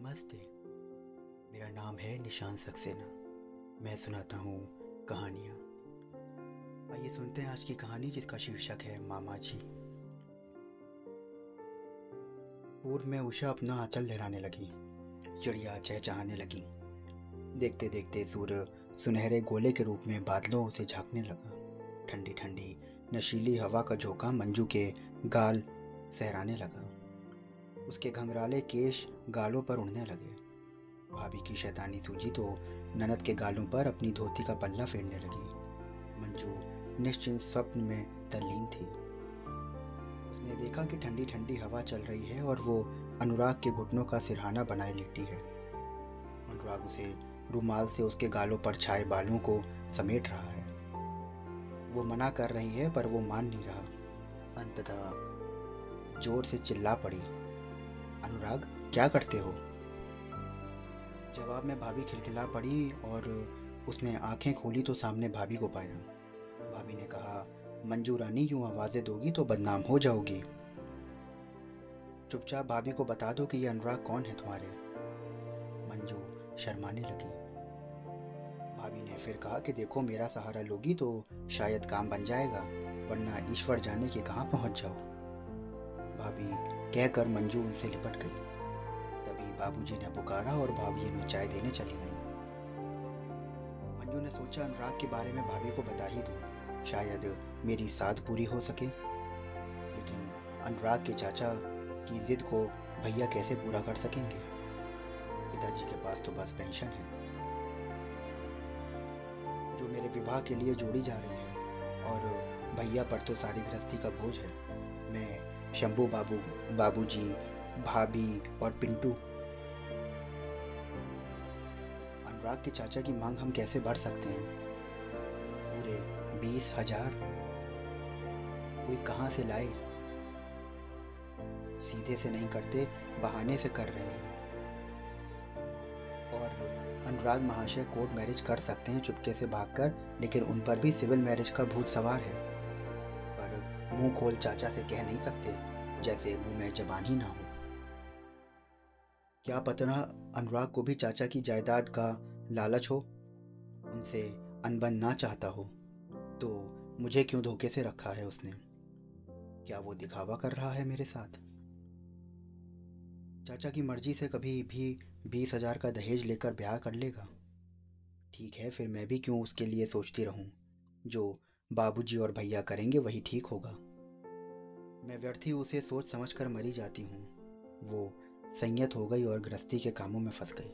नमस्ते। मेरा नाम है निशान सक्सेना। मैं सुनाता हूँ कहानियाँ। आइए सुनते हैं आज की कहानी जिसका शीर्षक है मामा जी पूर्व में उषा अपना आंचल लहराने लगी, चिड़िया चहचहाने लगी। देखते देखते सूर्य सुनहरे गोले के रूप में बादलों से झांकने लगा। ठंडी ठंडी नशीली हवा का झोंका मंजू के गाल सहराने लगा। उसके घंघराले केश गालों पर उड़ने लगे। भाभी की शैतानी सूझी तो ननद के गालों पर अपनी धोती का पल्ला फेरने लगी। मंजू निश्चिंत स्वप्न में तल्लीन थी। उसने देखा कि ठंडी ठंडी हवा चल रही है और वो अनुराग के घुटनों का सिरहाना बनाए लेटी है। अनुराग उसे रुमाल से उसके गालों पर छाए बालों को समेट रहा है। वो मना कर रही है पर वो मान नहीं रहा। अंततः ज़ोर से चिल्ला पड़ी। अनुराग, क्या करते हो? जवाब में भाभी खिलखिला पड़ी और उसने आँखें खोली तो सामने भाभी को पाया। भाभी ने कहा, मंजू रानी, यूँ आवाज़ें दोगी तो बदनाम हो जाओगी। चुपचाप भाभी को बता दो कि ये अनुराग कौन है तुम्हारे? मंजू शर्माने लगी। भाभी ने फिर कहा कि, देखो, मेरा सहारा लोगी तो शायद काम बन जाएगा, वरना ईश्वर जाने के कहाँ पहुँच जाओ भाभी कहकर मंजू उनसे लिपट गई। तभी बाबूजी ने पुकारा और भाभी उन्हें चाय देने चली आई मंजू ने सोचा, अनुराग के बारे में भाभी को बता ही दूँ, शायद मेरी साध पूरी हो सके। लेकिन अनुराग के चाचा की जिद को भैया कैसे पूरा कर सकेंगे? पिताजी के पास तो बस पेंशन है। जो मेरे विवाह के लिए जोड़ी जा रही है, और भैया पर तो सारी गृहस्थी का बोझ है। शंभू बाबू बाबूजी, भाभी और पिंटू। अनुराग के चाचा की मांग हम कैसे भर सकते हैं? पूरे बीस हज़ार? कोई कहाँ से लाए? सीधे से नहीं करते बहाने से कर रहे हैं। और अनुराग महाशय कोर्ट मैरिज कर सकते हैं चुपके से भागकर लेकिन उन पर भी सिविल मैरिज का भूत सवार है। मुँह खोल चाचा से कह नहीं सकते, जैसे मुँह में जबान ही ना हो। क्या पतना अनुराग को भी चाचा की जायदाद का लालच हो? उनसे अनबन ना चाहता हो तो मुझे क्यों धोखे से रखा है उसने? क्या वो दिखावा कर रहा है मेरे साथ? चाचा की मर्ज़ी से कभी भी बीस हज़ार का दहेज लेकर ब्याह कर लेगा। ठीक है, फिर मैं भी क्यों उसके लिए सोचती रहूँ, जो बाबूजी और भैया करेंगे, वही ठीक होगा। मैं व्यर्थ ही उसे सोच समझ कर मरी जाती हूँ। वो संयत हो गई और गृहस्थी के कामों में फंस गई।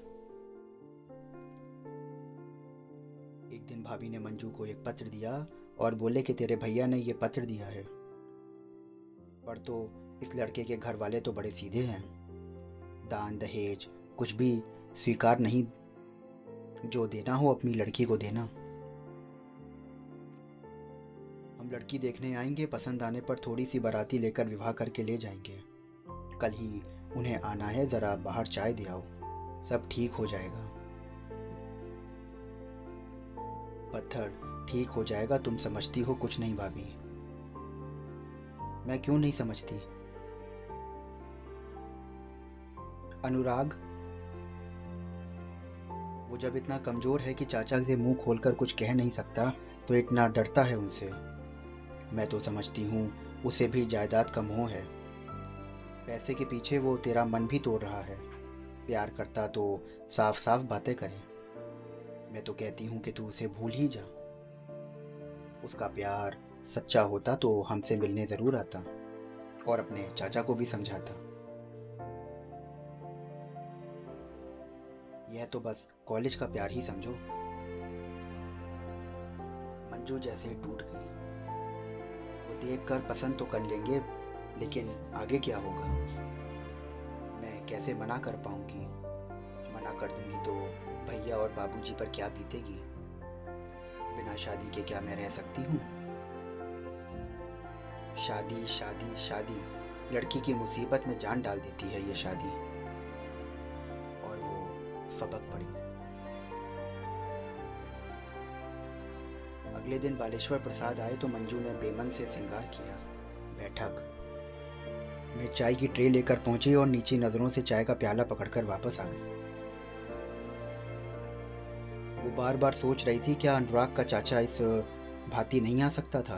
एक दिन भाभी ने मंजू को एक पत्र दिया और बोले कि तेरे भैया ने ये पत्र दिया है। पर तो इस लड़के के घर वाले तो बड़े सीधे हैं। दान, दहेज, कुछ भी स्वीकार नहीं। जो देना हो अपनी लड़की को देना। हम लड़की देखने आएँगे, पसंद आने पर थोड़ी सी बाराती लेकर विवाह करके ले जाएँगे। कल ही उन्हें आना है, ज़रा बाहर चाय दे आओ। सब ठीक हो जाएगा। पत्थर, ठीक हो जाएगा, तुम समझती हो कुछ नहीं भाभी। मैं क्यों नहीं समझती? अनुराग? वो जब इतना कमज़ोर है कि चाचा से मुँह खोलकर कुछ कह नहीं सकता तो इतना डरता है उनसे। मैं तो समझती हूँ, उसे भी जायदाद का मोह है। पैसे के पीछे वो तेरा मन भी तोड़ रहा है। प्यार करता तो साफ़ साफ़ बातें करे। मैं तो कहती हूँ कि तू उसे भूल ही जा। उसका प्यार सच्चा होता तो हमसे मिलने ज़रूर आता और अपने चाचा को भी समझाता। यह तो बस कॉलेज का प्यार ही समझो। मंजू जैसे टूट गई। देख कर पसंद तो कर लेंगे, लेकिन आगे क्या होगा? मैं कैसे मना कर पाऊँगी? मना कर दूँगी तो भैया और बाबूजी पर क्या बीतेगी? बिना शादी के क्या मैं रह सकती हूँ? शादी शादी शादी। लड़की की मुसीबत में जान डाल देती है ये शादी। और वो फबक पड़ी। अगले दिन बालेश्वर प्रसाद आए तो मंजू ने बेमन से श्रृंगार किया। बैठक। मैं चाय की ट्रे लेकर पहुँची और नीची नज़रों से चाय का प्याला पकड़कर वापस आ गई। वो बार बार सोच रही थी, क्या अनुराग का चाचा इस भांति नहीं आ सकता था?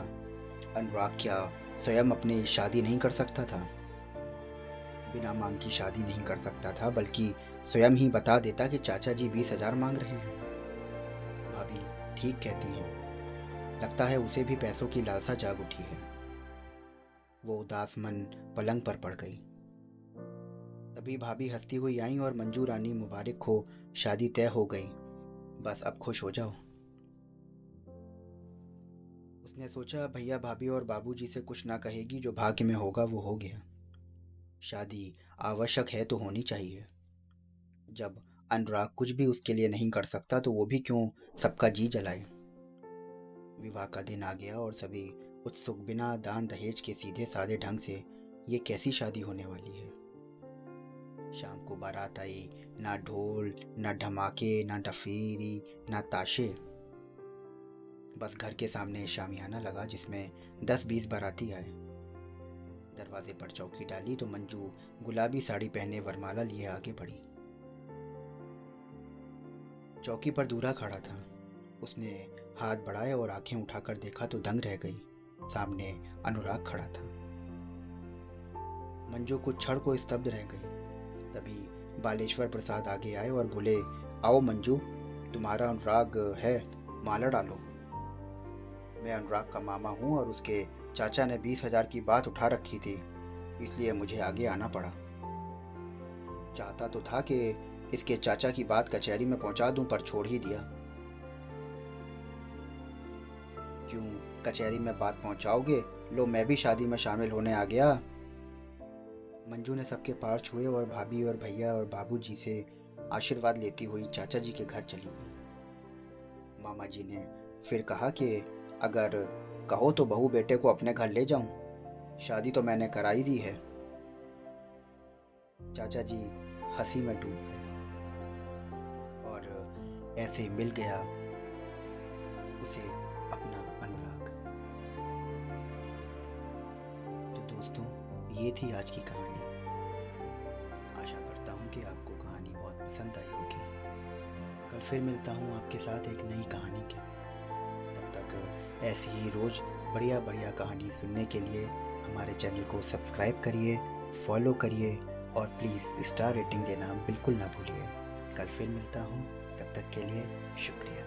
अनुराग क्या स्वयं अपनी शादी नहीं कर सकता था? बिना मांग की शादी नहीं कर सकता था, बल्कि स्वयं ही बता देता कि चाचा जी बीस हज़ार मांग रहे हैं। भाभी ठीक कहती हैं। लगता है उसे भी पैसों की लालसा जाग उठी है। वो उदास मन पलंग पर पड़ गई। तभी भाभी हंसती हुई आई और मंजू रानी मुबारक हो, शादी तय हो गई। बस अब खुश हो जाओ। उसने सोचा, भैया भाभी और बाबूजी से कुछ ना कहेगी, जो भाग्य में होगा वो हो गया। शादी आवश्यक है तो होनी चाहिए। जब अनुराग कुछ भी उसके लिए नहीं कर सकता तो वो भी क्यों सबका जी जलाए? विवाह का दिन आ गया और सभी उत्सुक बिना दान दहेज के सीधे साधे ढंग से ये कैसी शादी होने वाली है? शाम को बारात आई, ना ढोल, ना धमाके, ना डफीरी ना ताशे। बस घर के सामने शामियाना लगा जिसमें दस बीस बाराती आए। दरवाजे पर चौकी डाली तो मंजू गुलाबी साड़ी पहने वरमाला लिए आगे बढ़ी। चौकी पर दूरा खड़ा था। उसने हाथ बढ़ाए और आँखें उठाकर देखा तो दंग रह गई। सामने अनुराग खड़ा था। मंजू कुछ क्षण को स्तब्ध रह गई। तभी बालेश्वर प्रसाद आगे आए और बोले, आओ मंजू, तुम्हारा अनुराग है, माला डालो। मैं अनुराग का मामा हूँ और उसके चाचा ने बीस हज़ार की बात उठा रखी थी, इसलिए मुझे आगे आना पड़ा। चाहता तो था कि इसके चाचा की बात कचहरी में पहुँचा दूँ, पर छोड़ ही दिया। क्यों? कचहरी में बात पहुंचाओगे? लो, मैं भी शादी में शामिल होने आ गया। मंजू ने सबके पार छुए और भाभी और भैया और बाबूजी से आशीर्वाद लेती हुई चाचा जी के घर चली गई। मामा जी ने फिर कहा कि, अगर कहो तो बहू बेटे को अपने घर ले जाऊँ। शादी तो मैंने कराई दी है। चाचा जी हँसी में डूब गए और ऐसे मिल गया उसे ये थी आज की कहानी। आशा करता हूँ कि आपको कहानी बहुत पसंद आई होगी। कल फिर मिलता हूँ आपके साथ एक नई कहानी के। तब तक ऐसी ही रोज़ बढ़िया बढ़िया कहानी सुनने के लिए हमारे चैनल को सब्सक्राइब करिए, फॉलो करिए और प्लीज़ स्टार रेटिंग देना बिल्कुल ना भूलिए। कल फिर मिलता हूँ, तब तक के लिए शुक्रिया।